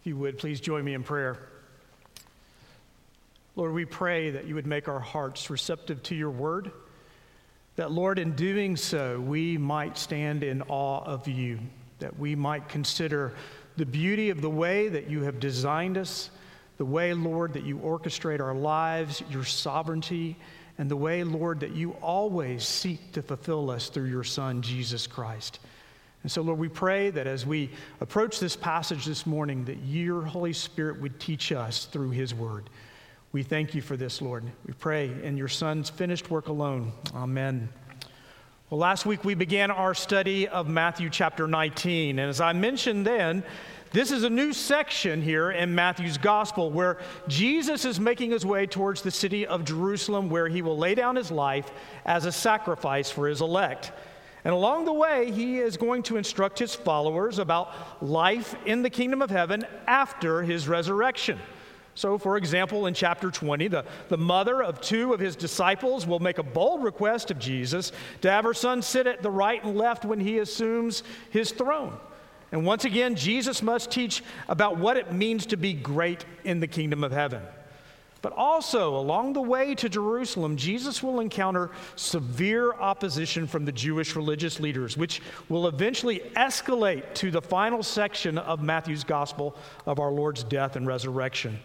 If you would, please join me in prayer. Lord, we pray that you would make our hearts receptive to your word, that, Lord, in doing so, we might stand in awe of you, that we might consider the beauty of the way that you have designed us, the way, Lord, that you orchestrate our lives, your sovereignty, and the way, Lord, that you always seek to fulfill us through your Son, Jesus Christ. And so, Lord, we pray that as we approach this passage this morning, that your Holy Spirit would teach us through his word. We thank you for this, Lord. We pray in your Son's finished work alone. Amen. Well, last week we began our study of Matthew chapter 19. And as I mentioned then, this is a new section here in Matthew's gospel where Jesus is making his way towards the city of Jerusalem where he will lay down his life as a sacrifice for his elect. And along the way, he is going to instruct his followers about life in the kingdom of heaven after his resurrection. So, for example, in chapter 20, the, the mother of two of his disciples will make a bold request of Jesus to have her son sit at the right and left when he assumes his throne. And once again, Jesus must teach about what it means to be great in the kingdom of heaven. But also, along the way to Jerusalem, Jesus will encounter severe opposition from the Jewish religious leaders, which will eventually escalate to the final section of Matthew's gospel of our Lord's death and resurrection.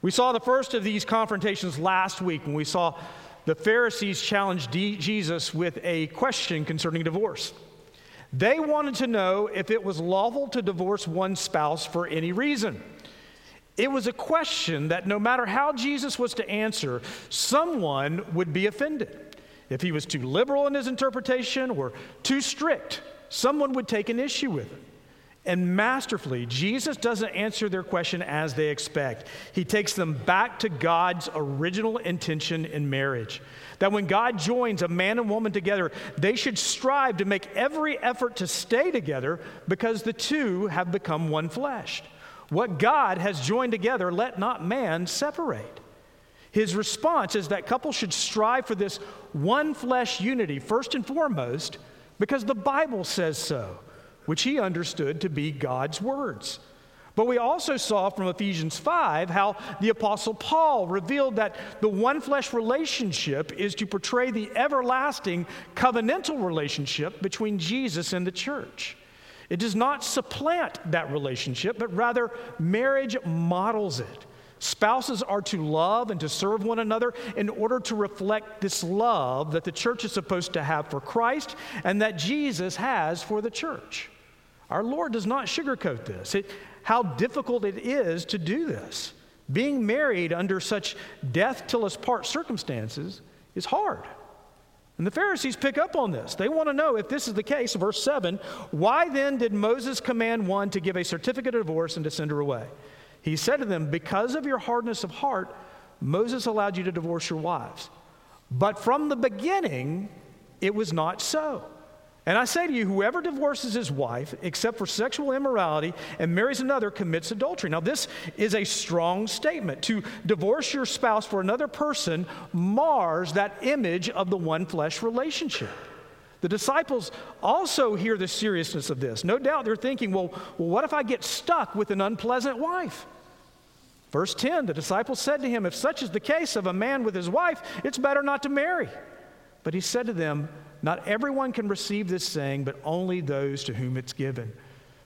We saw the first of these confrontations last week when we saw the Pharisees challenge Jesus with a question concerning divorce. They wanted to know if it was lawful to divorce one spouse for any reason. It was a question that no matter how Jesus was to answer, someone would be offended. If he was too liberal in his interpretation or too strict, someone would take an issue with it. And masterfully, Jesus doesn't answer their question as they expect. He takes them back to God's original intention in marriage. That when God joins a man and woman together, they should strive to make every effort to stay together because the two have become one flesh. What God has joined together, let not man separate. His response is that couples should strive for this one flesh unity, first and foremost, because the Bible says so, which he understood to be God's words. But we also saw from Ephesians 5 how the Apostle Paul revealed that the one flesh relationship is to portray the everlasting covenantal relationship between Jesus and the church. It does not supplant that relationship, but rather marriage models it. Spouses are to love and to serve one another in order to reflect this love that the church is supposed to have for Christ and that Jesus has for the church. Our Lord does not sugarcoat this. It, how difficult it is to do this. Being married under such death till us part circumstances is hard. And the Pharisees pick up on this. They want to know if this is the case. Verse 7 Why then did Moses command one to give a certificate of divorce and to send her away? He said to them, Because of your hardness of heart, Moses allowed you to divorce your wives. But from the beginning, it was not so. And I say to you, whoever divorces his wife, except for sexual immorality, and marries another, commits adultery. Now, this is a strong statement. To divorce your spouse for another person mars that image of the one flesh relationship. The disciples also hear the seriousness of this. No doubt they're thinking, well, well what if I get stuck with an unpleasant wife? Verse 10 the disciples said to him, If such is the case of a man with his wife, it's better not to marry. But he said to them, not everyone can receive this saying, but only those to whom it's given.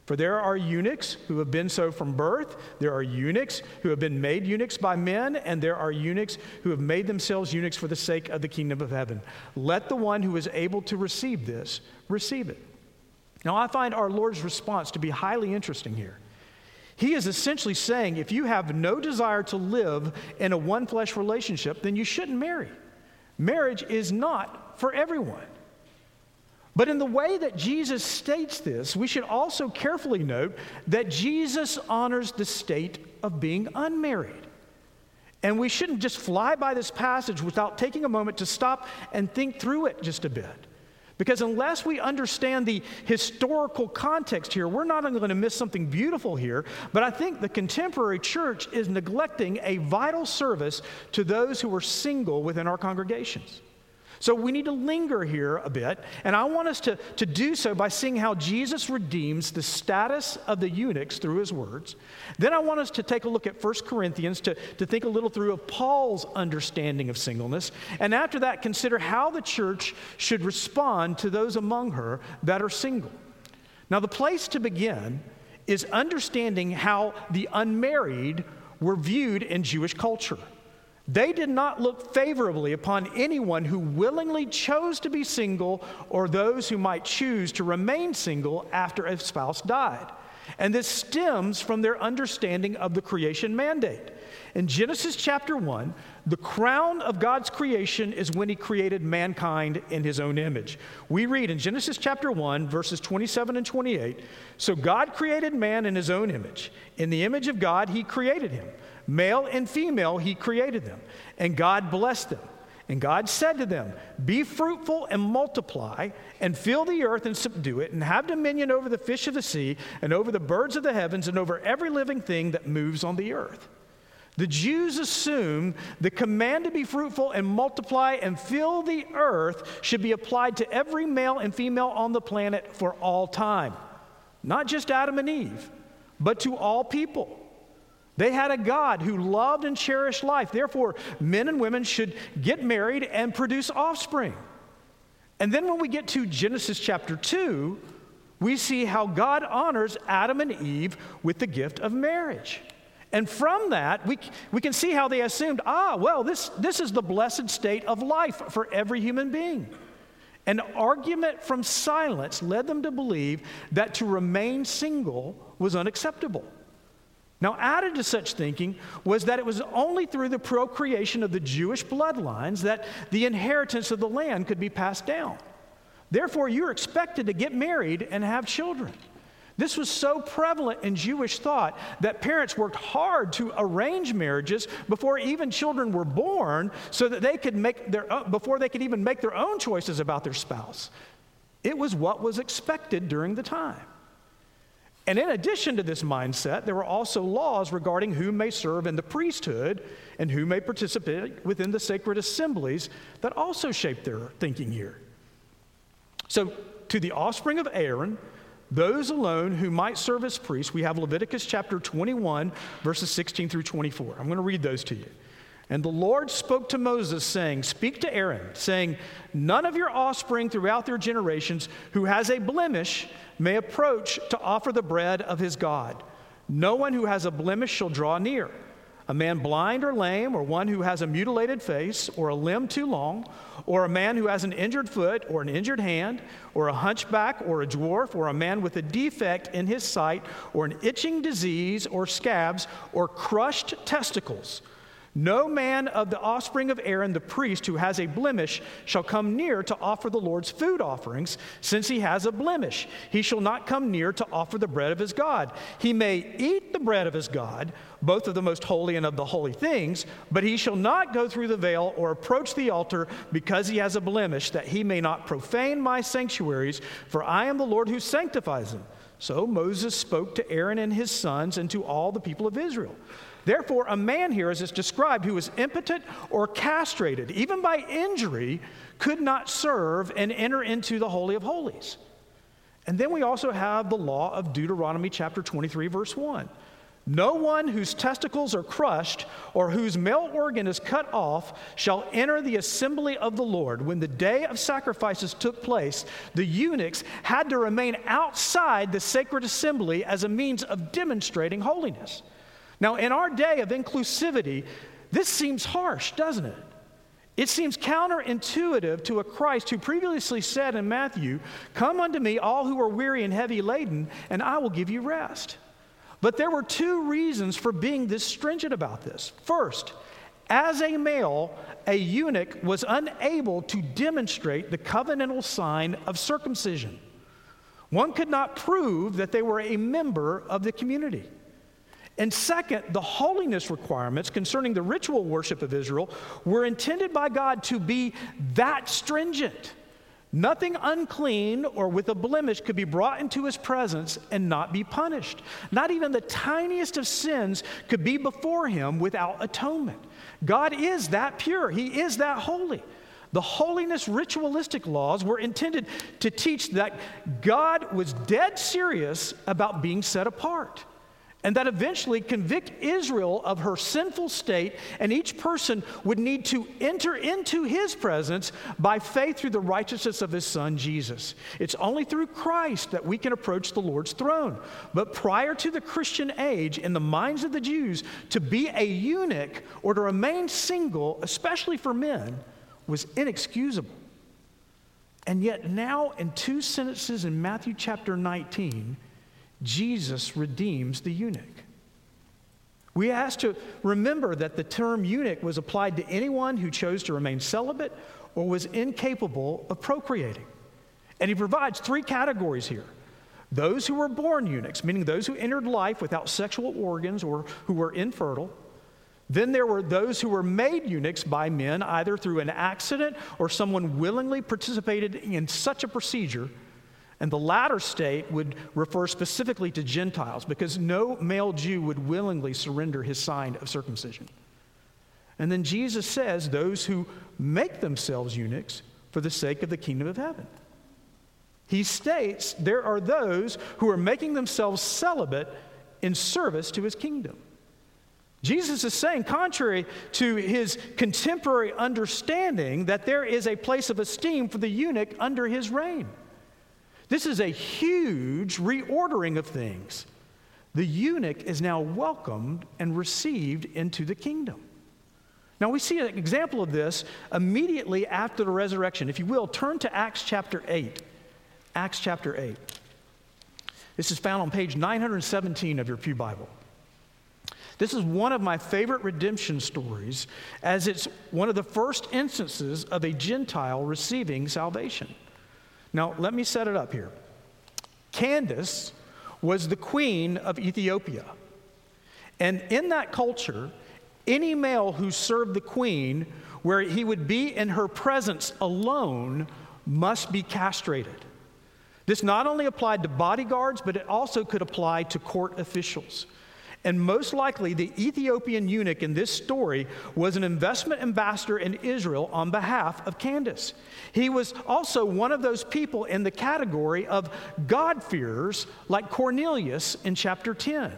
For there are eunuchs who have been so from birth, there are eunuchs who have been made eunuchs by men, and there are eunuchs who have made themselves eunuchs for the sake of the kingdom of heaven. Let the one who is able to receive this receive it. Now, I find our Lord's response to be highly interesting here. He is essentially saying if you have no desire to live in a one flesh relationship, then you shouldn't marry. Marriage is not for everyone. But in the way that Jesus states this, we should also carefully note that Jesus honors the state of being unmarried. And we shouldn't just fly by this passage without taking a moment to stop and think through it just a bit. Because unless we understand the historical context here, we're not only going to miss something beautiful here, but I think the contemporary church is neglecting a vital service to those who are single within our congregations. So we need to linger here a bit, and I want us to, to do so by seeing how Jesus redeems the status of the eunuchs through his words. Then I want us to take a look at 1 Corinthians to, to think a little through of Paul's understanding of singleness, and after that, consider how the church should respond to those among her that are single. Now, the place to begin is understanding how the unmarried were viewed in Jewish culture. They did not look favorably upon anyone who willingly chose to be single or those who might choose to remain single after a spouse died. And this stems from their understanding of the creation mandate. In Genesis chapter 1, the crown of God's creation is when he created mankind in his own image. We read in Genesis chapter 1, verses 27 and 28 So God created man in his own image. In the image of God, he created him. Male and female, he created them. And God blessed them. And God said to them, Be fruitful and multiply, and fill the earth and subdue it, and have dominion over the fish of the sea, and over the birds of the heavens, and over every living thing that moves on the earth. The Jews assume the command to be fruitful and multiply and fill the earth should be applied to every male and female on the planet for all time. Not just Adam and Eve, but to all people. They had a God who loved and cherished life. Therefore, men and women should get married and produce offspring. And then when we get to Genesis chapter 2, we see how God honors Adam and Eve with the gift of marriage. And from that, we, we can see how they assumed, ah, well, this, this is the blessed state of life for every human being. An argument from silence led them to believe that to remain single was unacceptable. Now, added to such thinking was that it was only through the procreation of the Jewish bloodlines that the inheritance of the land could be passed down. Therefore, you're expected to get married and have children. This was so prevalent in Jewish thought that parents worked hard to arrange marriages before even children were born so that they could make their own, before they could even make their own choices about their spouse. It was what was expected during the time. And in addition to this mindset, there were also laws regarding who may serve in the priesthood and who may participate within the sacred assemblies that also shaped their thinking here. So, to the offspring of Aaron, those alone who might serve as priests, we have Leviticus chapter 21, verses 16 through 24. I'm going to read those to you. And the Lord spoke to Moses, saying, Speak to Aaron, saying, None of your offspring throughout their generations who has a blemish may approach to offer the bread of his God. No one who has a blemish shall draw near. A man blind or lame, or one who has a mutilated face, or a limb too long, or a man who has an injured foot, or an injured hand, or a hunchback, or a dwarf, or a man with a defect in his sight, or an itching disease, or scabs, or crushed testicles no man of the offspring of Aaron the priest who has a blemish shall come near to offer the Lord's food offerings, since he has a blemish. He shall not come near to offer the bread of his God. He may eat the bread of his God, both of the most holy and of the holy things, but he shall not go through the veil or approach the altar because he has a blemish, that he may not profane my sanctuaries, for I am the Lord who sanctifies them. So Moses spoke to Aaron and his sons and to all the people of Israel. Therefore, a man here, as it's described, who is impotent or castrated, even by injury, could not serve and enter into the Holy of Holies. And then we also have the law of Deuteronomy chapter 23, verse 1. No one whose testicles are crushed or whose male organ is cut off shall enter the assembly of the Lord. When the day of sacrifices took place, the eunuchs had to remain outside the sacred assembly as a means of demonstrating holiness. Now, in our day of inclusivity, this seems harsh, doesn't it? It seems counterintuitive to a Christ who previously said in Matthew, Come unto me, all who are weary and heavy laden, and I will give you rest. But there were two reasons for being this stringent about this. First, as a male, a eunuch was unable to demonstrate the covenantal sign of circumcision. One could not prove that they were a member of the community. And second, the holiness requirements concerning the ritual worship of Israel were intended by God to be that stringent. Nothing unclean or with a blemish could be brought into his presence and not be punished. Not even the tiniest of sins could be before him without atonement. God is that pure, he is that holy. The holiness ritualistic laws were intended to teach that God was dead serious about being set apart and that eventually convict Israel of her sinful state, and each person would need to enter into his presence by faith through the righteousness of his son Jesus. It's only through Christ that we can approach the Lord's throne. But prior to the Christian age, in the minds of the Jews, to be a eunuch or to remain single, especially for men, was inexcusable. And yet, now in two sentences in Matthew chapter 19, Jesus redeems the eunuch. We ask to remember that the term eunuch was applied to anyone who chose to remain celibate or was incapable of procreating. And he provides three categories here those who were born eunuchs, meaning those who entered life without sexual organs or who were infertile. Then there were those who were made eunuchs by men, either through an accident or someone willingly participated in such a procedure and the latter state would refer specifically to Gentiles because no male Jew would willingly surrender his sign of circumcision. And then Jesus says, those who make themselves eunuchs for the sake of the kingdom of heaven. He states there are those who are making themselves celibate in service to his kingdom. Jesus is saying, contrary to his contemporary understanding, that there is a place of esteem for the eunuch under his reign. This is a huge reordering of things. The eunuch is now welcomed and received into the kingdom. Now, we see an example of this immediately after the resurrection. If you will, turn to Acts chapter 8. Acts chapter 8. This is found on page 917 of your Pew Bible. This is one of my favorite redemption stories, as it's one of the first instances of a Gentile receiving salvation. Now, let me set it up here. Candace was the queen of Ethiopia. And in that culture, any male who served the queen, where he would be in her presence alone, must be castrated. This not only applied to bodyguards, but it also could apply to court officials. And most likely, the Ethiopian eunuch in this story was an investment ambassador in Israel on behalf of Candace. He was also one of those people in the category of God-fearers, like Cornelius in chapter 10.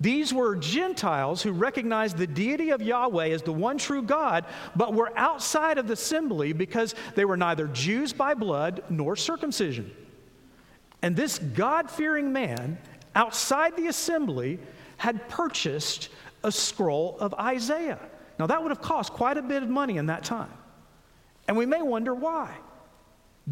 These were Gentiles who recognized the deity of Yahweh as the one true God, but were outside of the assembly because they were neither Jews by blood nor circumcision. And this God fearing man outside the assembly had purchased a scroll of Isaiah. Now, that would have cost quite a bit of money in that time. And we may wonder why.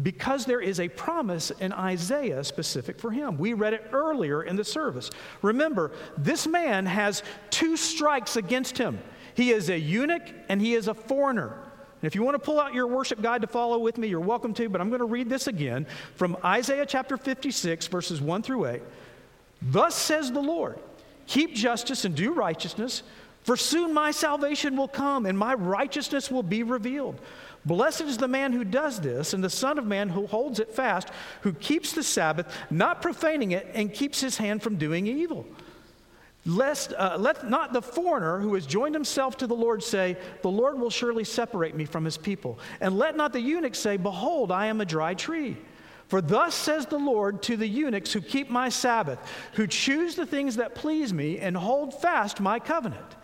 Because there is a promise in Isaiah specific for him. We read it earlier in the service. Remember, this man has two strikes against him he is a eunuch and he is a foreigner. And if you want to pull out your worship guide to follow with me, you're welcome to, but I'm going to read this again from Isaiah chapter 56, verses 1 through 8. Thus says the Lord Keep justice and do righteousness, for soon my salvation will come and my righteousness will be revealed. Blessed is the man who does this, and the Son of Man who holds it fast, who keeps the Sabbath, not profaning it, and keeps his hand from doing evil. Lest, uh, let not the foreigner who has joined himself to the Lord say, The Lord will surely separate me from his people. And let not the eunuch say, Behold, I am a dry tree. For thus says the Lord to the eunuchs who keep my Sabbath, who choose the things that please me and hold fast my covenant.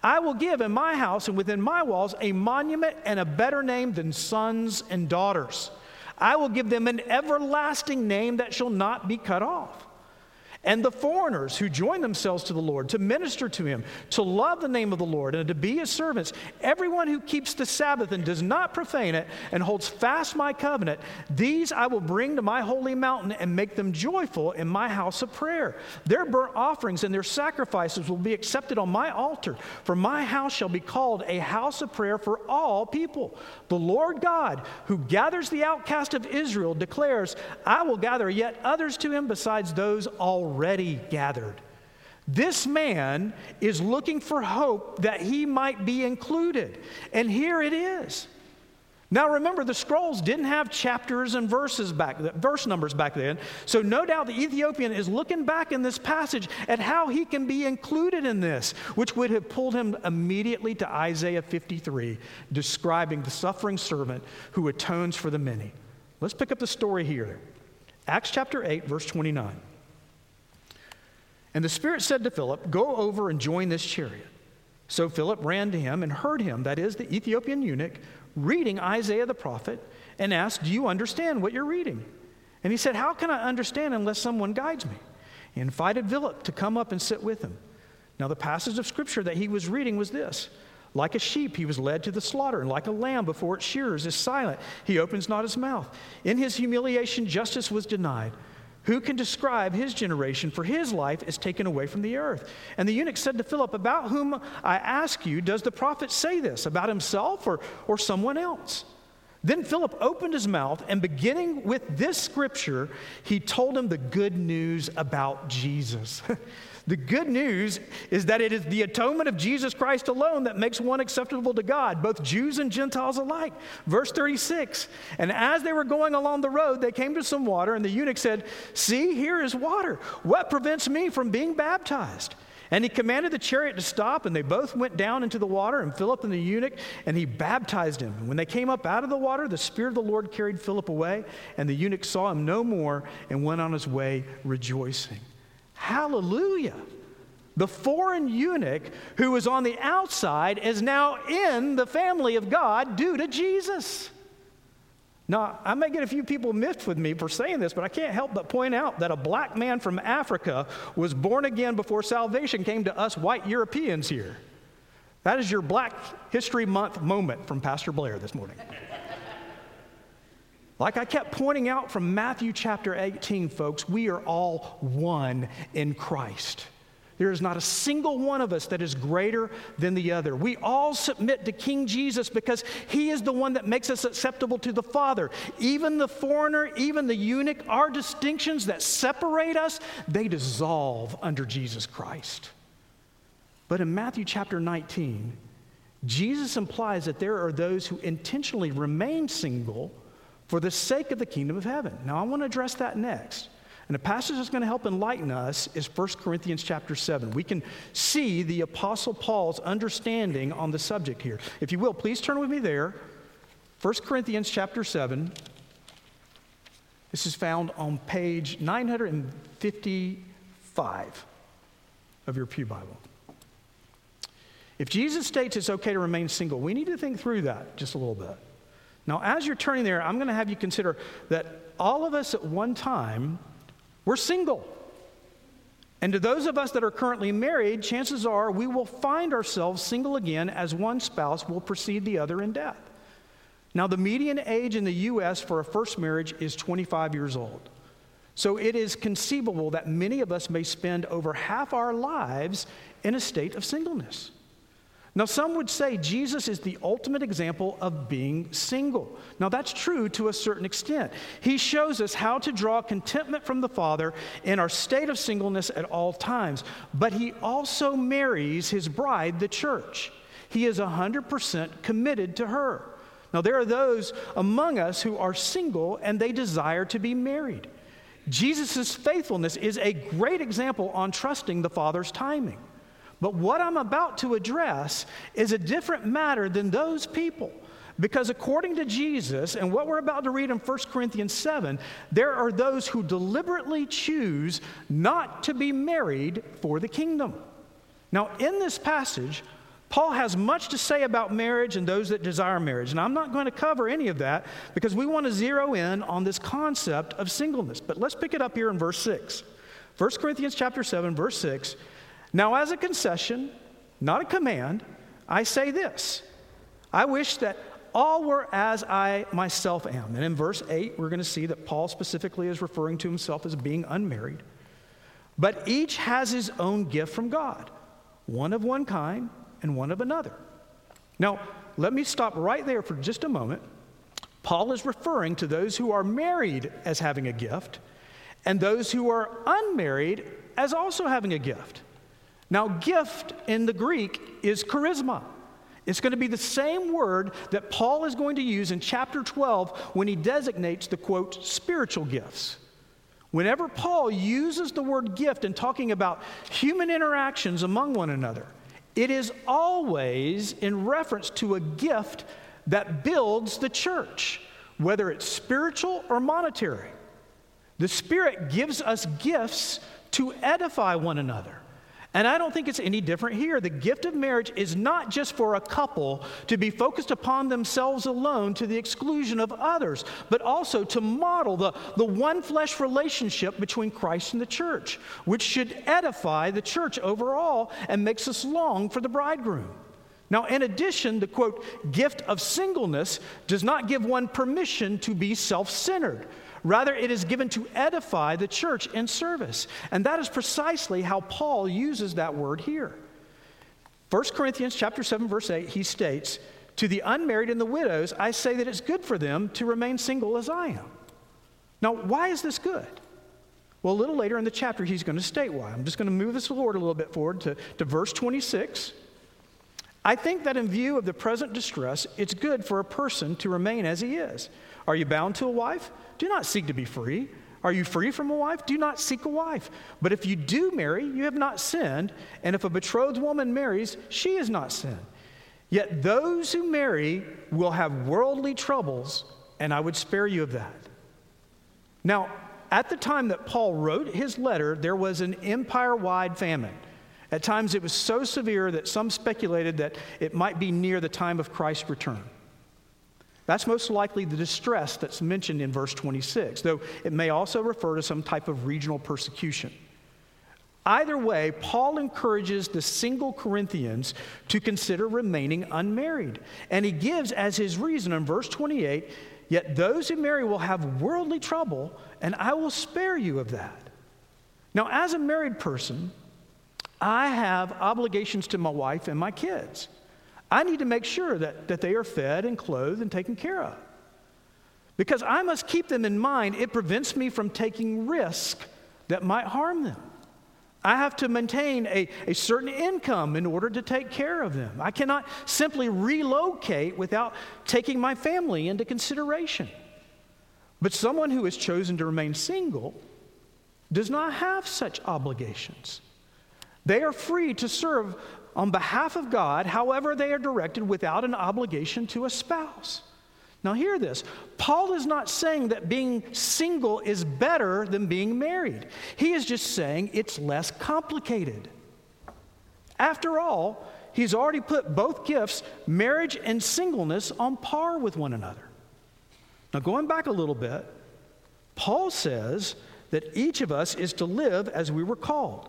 I will give in my house and within my walls a monument and a better name than sons and daughters. I will give them an everlasting name that shall not be cut off and the foreigners who join themselves to the Lord to minister to him, to love the name of the Lord, and to be his servants. Everyone who keeps the Sabbath and does not profane it and holds fast my covenant, these I will bring to my holy mountain and make them joyful in my house of prayer. Their burnt offerings and their sacrifices will be accepted on my altar, for my house shall be called a house of prayer for all people. The Lord God, who gathers the outcast of Israel, declares, I will gather yet others to him besides those already already gathered. This man is looking for hope that he might be included. And here it is. Now remember, the scrolls didn't have chapters and verses back, verse numbers back then. So no doubt the Ethiopian is looking back in this passage at how he can be included in this, which would have pulled him immediately to Isaiah 53, describing the suffering servant who atones for the many. Let's pick up the story here. Acts chapter 8, verse 29. And the Spirit said to Philip, Go over and join this chariot. So Philip ran to him and heard him, that is, the Ethiopian eunuch, reading Isaiah the prophet and asked, Do you understand what you're reading? And he said, How can I understand unless someone guides me? He invited Philip to come up and sit with him. Now, the passage of scripture that he was reading was this Like a sheep, he was led to the slaughter, and like a lamb before its shearers is silent, he opens not his mouth. In his humiliation, justice was denied. Who can describe his generation? For his life is taken away from the earth. And the eunuch said to Philip, About whom I ask you, does the prophet say this? About himself or, or someone else? Then Philip opened his mouth, and beginning with this scripture, he told him the good news about Jesus. The good news is that it is the atonement of Jesus Christ alone that makes one acceptable to God, both Jews and Gentiles alike. Verse 36 And as they were going along the road, they came to some water, and the eunuch said, See, here is water. What prevents me from being baptized? And he commanded the chariot to stop, and they both went down into the water, and Philip and the eunuch, and he baptized him. And when they came up out of the water, the Spirit of the Lord carried Philip away, and the eunuch saw him no more and went on his way rejoicing. Hallelujah. The foreign eunuch who was on the outside is now in the family of God due to Jesus. Now, I may get a few people miffed with me for saying this, but I can't help but point out that a black man from Africa was born again before salvation came to us white Europeans here. That is your Black History Month moment from Pastor Blair this morning. Like I kept pointing out from Matthew chapter 18, folks, we are all one in Christ. There is not a single one of us that is greater than the other. We all submit to King Jesus because he is the one that makes us acceptable to the Father. Even the foreigner, even the eunuch, our distinctions that separate us, they dissolve under Jesus Christ. But in Matthew chapter 19, Jesus implies that there are those who intentionally remain single for the sake of the kingdom of heaven. Now, I want to address that next. And the passage that's going to help enlighten us is 1 Corinthians chapter 7. We can see the Apostle Paul's understanding on the subject here. If you will, please turn with me there. 1 Corinthians chapter 7. This is found on page 955 of your Pew Bible. If Jesus states it's okay to remain single, we need to think through that just a little bit. Now, as you're turning there, I'm going to have you consider that all of us at one time were single. And to those of us that are currently married, chances are we will find ourselves single again as one spouse will precede the other in death. Now, the median age in the U.S. for a first marriage is 25 years old. So it is conceivable that many of us may spend over half our lives in a state of singleness. Now, some would say Jesus is the ultimate example of being single. Now, that's true to a certain extent. He shows us how to draw contentment from the Father in our state of singleness at all times. But he also marries his bride, the church. He is 100% committed to her. Now, there are those among us who are single and they desire to be married. Jesus' faithfulness is a great example on trusting the Father's timing. But what I'm about to address is a different matter than those people. Because according to Jesus, and what we're about to read in 1 Corinthians 7, there are those who deliberately choose not to be married for the kingdom. Now, in this passage, Paul has much to say about marriage and those that desire marriage. And I'm not going to cover any of that because we want to zero in on this concept of singleness. But let's pick it up here in verse 6. 1 Corinthians chapter 7, verse 6 now, as a concession, not a command, I say this I wish that all were as I myself am. And in verse 8, we're going to see that Paul specifically is referring to himself as being unmarried. But each has his own gift from God, one of one kind and one of another. Now, let me stop right there for just a moment. Paul is referring to those who are married as having a gift, and those who are unmarried as also having a gift. Now, gift in the Greek is charisma. It's going to be the same word that Paul is going to use in chapter 12 when he designates the quote, spiritual gifts. Whenever Paul uses the word gift in talking about human interactions among one another, it is always in reference to a gift that builds the church, whether it's spiritual or monetary. The Spirit gives us gifts to edify one another. And I don't think it's any different here. The gift of marriage is not just for a couple to be focused upon themselves alone to the exclusion of others, but also to model the, the one flesh relationship between Christ and the church, which should edify the church overall and makes us long for the bridegroom. Now, in addition, the quote, gift of singleness does not give one permission to be self centered. Rather, it is given to edify the church in service. And that is precisely how Paul uses that word here. 1 Corinthians chapter 7 verse 8 he states, "To the unmarried and the widows I say that it's good for them to remain single as I am." Now, why is this good? Well, a little later in the chapter he's going to state why. I'm just going to move this forward a little bit forward to, to verse 26. I think that in view of the present distress, it's good for a person to remain as he is. Are you bound to a wife? Do not seek to be free. Are you free from a wife? Do not seek a wife. But if you do marry, you have not sinned. And if a betrothed woman marries, she has not sinned. Yet those who marry will have worldly troubles, and I would spare you of that. Now, at the time that Paul wrote his letter, there was an empire wide famine. At times it was so severe that some speculated that it might be near the time of Christ's return. That's most likely the distress that's mentioned in verse 26, though it may also refer to some type of regional persecution. Either way, Paul encourages the single Corinthians to consider remaining unmarried. And he gives as his reason in verse 28 Yet those who marry will have worldly trouble, and I will spare you of that. Now, as a married person, I have obligations to my wife and my kids. I need to make sure that, that they are fed and clothed and taken care of. Because I must keep them in mind, it prevents me from taking risk that might harm them. I have to maintain a, a certain income in order to take care of them. I cannot simply relocate without taking my family into consideration. But someone who has chosen to remain single does not have such obligations. They are free to serve on behalf of God, however they are directed, without an obligation to a spouse. Now, hear this. Paul is not saying that being single is better than being married. He is just saying it's less complicated. After all, he's already put both gifts, marriage and singleness, on par with one another. Now, going back a little bit, Paul says that each of us is to live as we were called.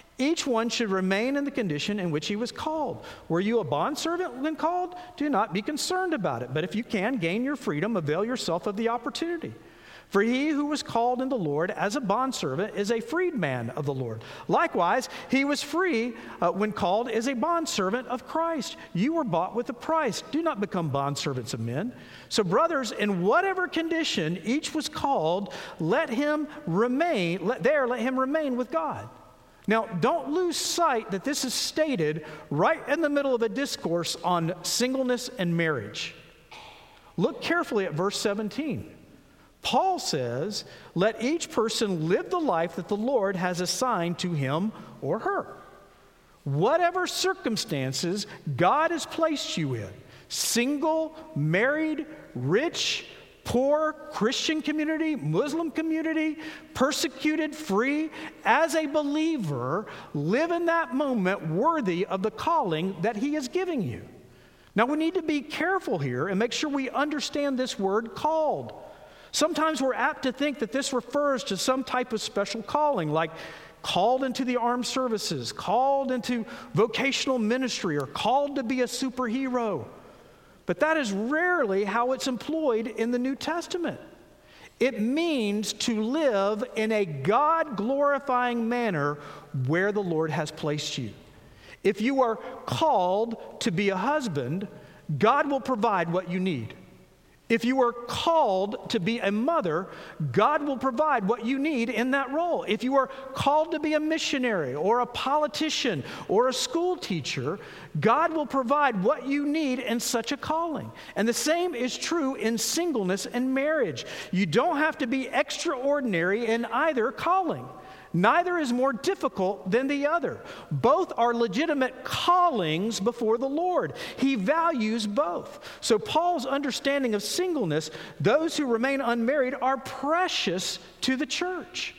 Each one should remain in the condition in which he was called. Were you a bondservant when called? Do not be concerned about it. But if you can gain your freedom, avail yourself of the opportunity. For he who was called in the Lord as a bondservant is a freedman of the Lord. Likewise, he was free uh, when called as a bondservant of Christ. You were bought with a price. Do not become bondservants of men. So, brothers, in whatever condition each was called, let him remain, let, there, let him remain with God. Now, don't lose sight that this is stated right in the middle of a discourse on singleness and marriage. Look carefully at verse 17. Paul says, Let each person live the life that the Lord has assigned to him or her. Whatever circumstances God has placed you in, single, married, rich, poor, Christian community, Muslim community, persecuted, free, as a believer, live in that moment worthy of the calling that He is giving you. Now, we need to be careful here and make sure we understand this word called. Sometimes we're apt to think that this refers to some type of special calling, like called into the armed services, called into vocational ministry, or called to be a superhero. But that is rarely how it's employed in the New Testament. It means to live in a God glorifying manner where the Lord has placed you. If you are called to be a husband, God will provide what you need. If you are called to be a mother, God will provide what you need in that role. If you are called to be a missionary or a politician or a school teacher, God will provide what you need in such a calling. And the same is true in singleness and marriage. You don't have to be extraordinary in either calling. Neither is more difficult than the other. Both are legitimate callings before the Lord. He values both. So, Paul's understanding of singleness, those who remain unmarried are precious to the church.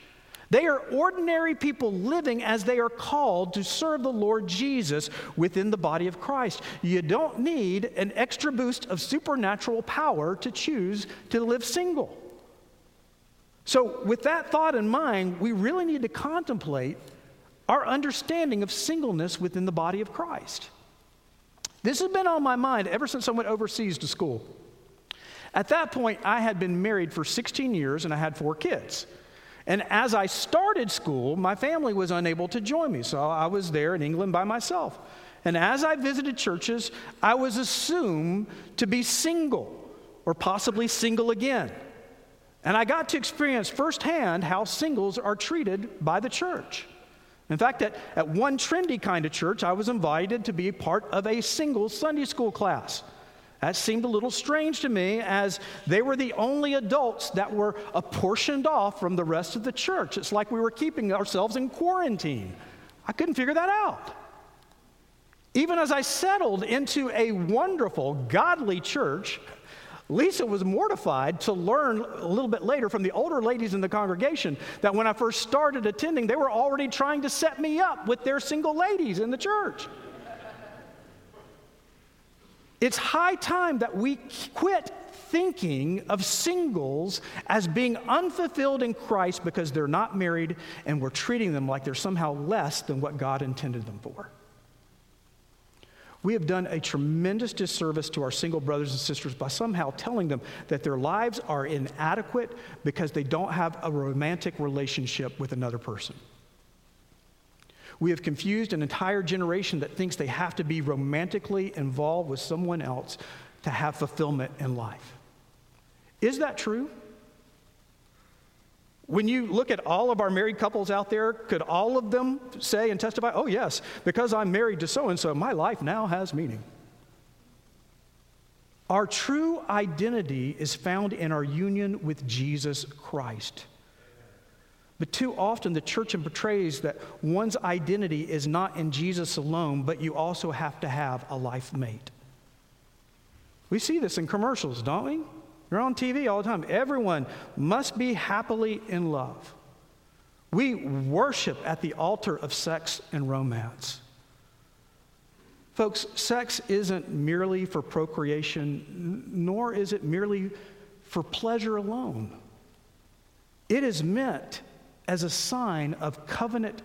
They are ordinary people living as they are called to serve the Lord Jesus within the body of Christ. You don't need an extra boost of supernatural power to choose to live single. So, with that thought in mind, we really need to contemplate our understanding of singleness within the body of Christ. This has been on my mind ever since I went overseas to school. At that point, I had been married for 16 years and I had four kids. And as I started school, my family was unable to join me, so I was there in England by myself. And as I visited churches, I was assumed to be single or possibly single again. And I got to experience firsthand how singles are treated by the church. In fact, at, at one trendy kind of church, I was invited to be part of a single Sunday school class. That seemed a little strange to me as they were the only adults that were apportioned off from the rest of the church. It's like we were keeping ourselves in quarantine. I couldn't figure that out. Even as I settled into a wonderful, godly church, Lisa was mortified to learn a little bit later from the older ladies in the congregation that when I first started attending, they were already trying to set me up with their single ladies in the church. It's high time that we quit thinking of singles as being unfulfilled in Christ because they're not married and we're treating them like they're somehow less than what God intended them for. We have done a tremendous disservice to our single brothers and sisters by somehow telling them that their lives are inadequate because they don't have a romantic relationship with another person. We have confused an entire generation that thinks they have to be romantically involved with someone else to have fulfillment in life. Is that true? When you look at all of our married couples out there, could all of them say and testify, oh, yes, because I'm married to so and so, my life now has meaning? Our true identity is found in our union with Jesus Christ. But too often, the church portrays that one's identity is not in Jesus alone, but you also have to have a life mate. We see this in commercials, don't we? You're on TV all the time. Everyone must be happily in love. We worship at the altar of sex and romance. Folks, sex isn't merely for procreation, nor is it merely for pleasure alone. It is meant as a sign of covenant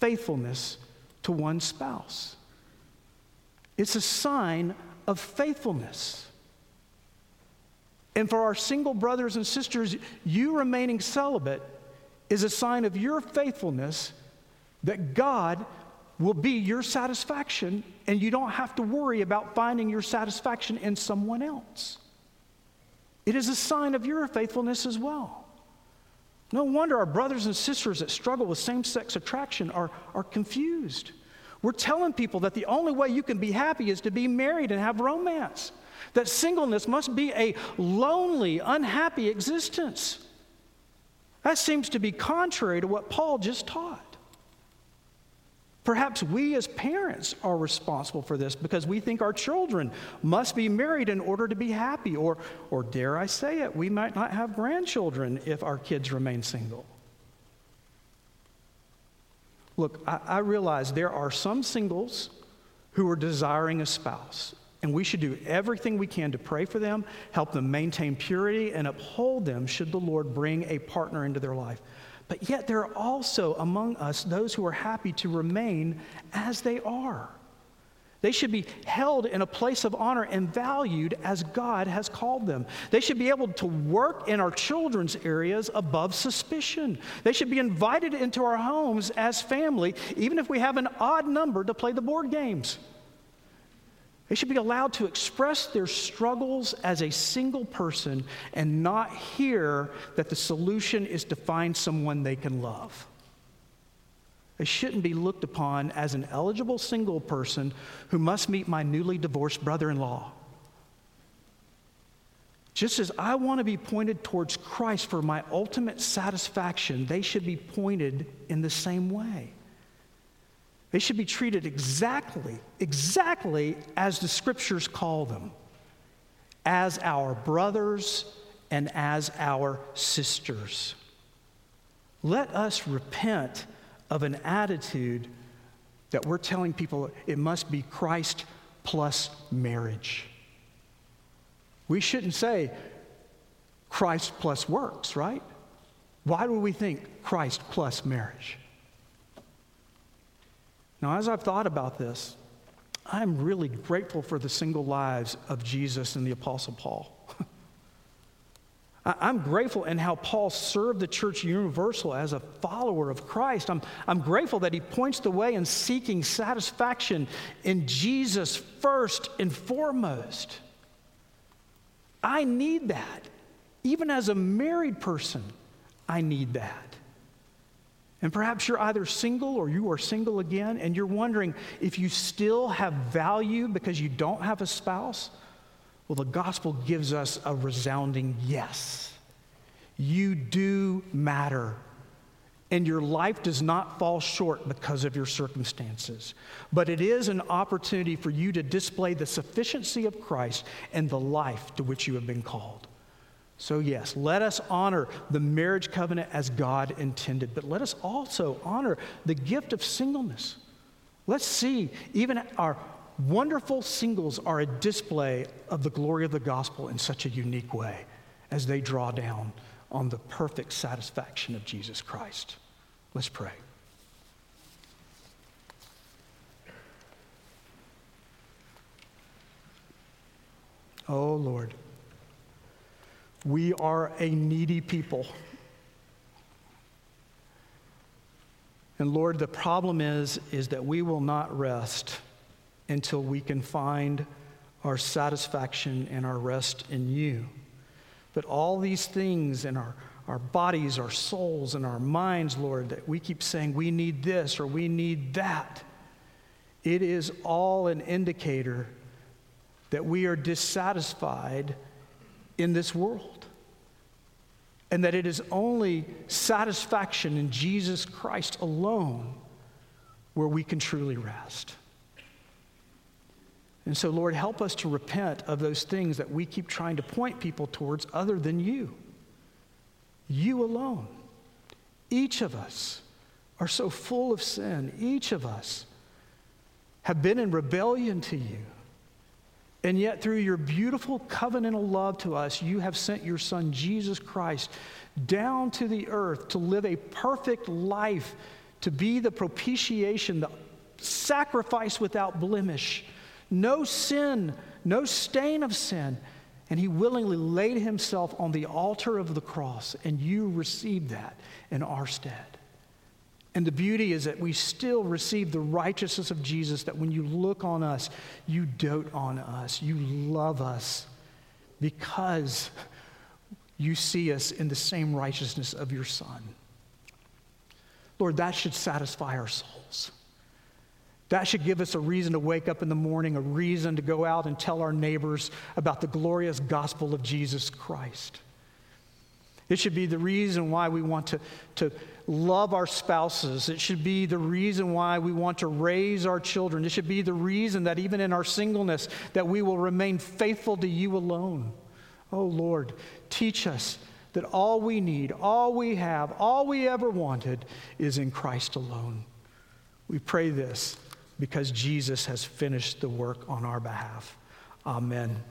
faithfulness to one spouse. It's a sign of faithfulness. And for our single brothers and sisters, you remaining celibate is a sign of your faithfulness that God will be your satisfaction, and you don't have to worry about finding your satisfaction in someone else. It is a sign of your faithfulness as well. No wonder our brothers and sisters that struggle with same sex attraction are, are confused. We're telling people that the only way you can be happy is to be married and have romance that singleness must be a lonely, unhappy existence. That seems to be contrary to what Paul just taught. Perhaps we as parents are responsible for this because we think our children must be married in order to be happy, or, or dare I say it, we might not have grandchildren if our kids remain single. Look, I, I realize there are some singles who are desiring a spouse. And we should do everything we can to pray for them, help them maintain purity, and uphold them should the Lord bring a partner into their life. But yet, there are also among us those who are happy to remain as they are. They should be held in a place of honor and valued as God has called them. They should be able to work in our children's areas above suspicion. They should be invited into our homes as family, even if we have an odd number to play the board games. They should be allowed to express their struggles as a single person and not hear that the solution is to find someone they can love. They shouldn't be looked upon as an eligible single person who must meet my newly divorced brother in law. Just as I want to be pointed towards Christ for my ultimate satisfaction, they should be pointed in the same way. They should be treated exactly, exactly as the scriptures call them as our brothers and as our sisters. Let us repent of an attitude that we're telling people it must be Christ plus marriage. We shouldn't say Christ plus works, right? Why do we think Christ plus marriage? Now, as I've thought about this, I'm really grateful for the single lives of Jesus and the Apostle Paul. I'm grateful in how Paul served the church universal as a follower of Christ. I'm, I'm grateful that he points the way in seeking satisfaction in Jesus first and foremost. I need that. Even as a married person, I need that. And perhaps you're either single or you are single again, and you're wondering if you still have value because you don't have a spouse. Well, the gospel gives us a resounding yes. You do matter. And your life does not fall short because of your circumstances. But it is an opportunity for you to display the sufficiency of Christ and the life to which you have been called. So, yes, let us honor the marriage covenant as God intended, but let us also honor the gift of singleness. Let's see, even our wonderful singles are a display of the glory of the gospel in such a unique way as they draw down on the perfect satisfaction of Jesus Christ. Let's pray. Oh Lord, we are a needy people. And Lord, the problem is is that we will not rest until we can find our satisfaction and our rest in you. But all these things in our, our bodies, our souls, and our minds, Lord, that we keep saying we need this or we need that, it is all an indicator that we are dissatisfied in this world. And that it is only satisfaction in Jesus Christ alone where we can truly rest. And so, Lord, help us to repent of those things that we keep trying to point people towards other than you. You alone. Each of us are so full of sin. Each of us have been in rebellion to you. And yet, through your beautiful covenantal love to us, you have sent your Son, Jesus Christ, down to the earth to live a perfect life, to be the propitiation, the sacrifice without blemish no sin, no stain of sin. And he willingly laid himself on the altar of the cross, and you received that in our stead. And the beauty is that we still receive the righteousness of Jesus, that when you look on us, you dote on us, you love us, because you see us in the same righteousness of your Son. Lord, that should satisfy our souls. That should give us a reason to wake up in the morning, a reason to go out and tell our neighbors about the glorious gospel of Jesus Christ. It should be the reason why we want to, to love our spouses. It should be the reason why we want to raise our children. It should be the reason that even in our singleness that we will remain faithful to you alone. Oh Lord, teach us that all we need, all we have, all we ever wanted is in Christ alone. We pray this because Jesus has finished the work on our behalf. Amen.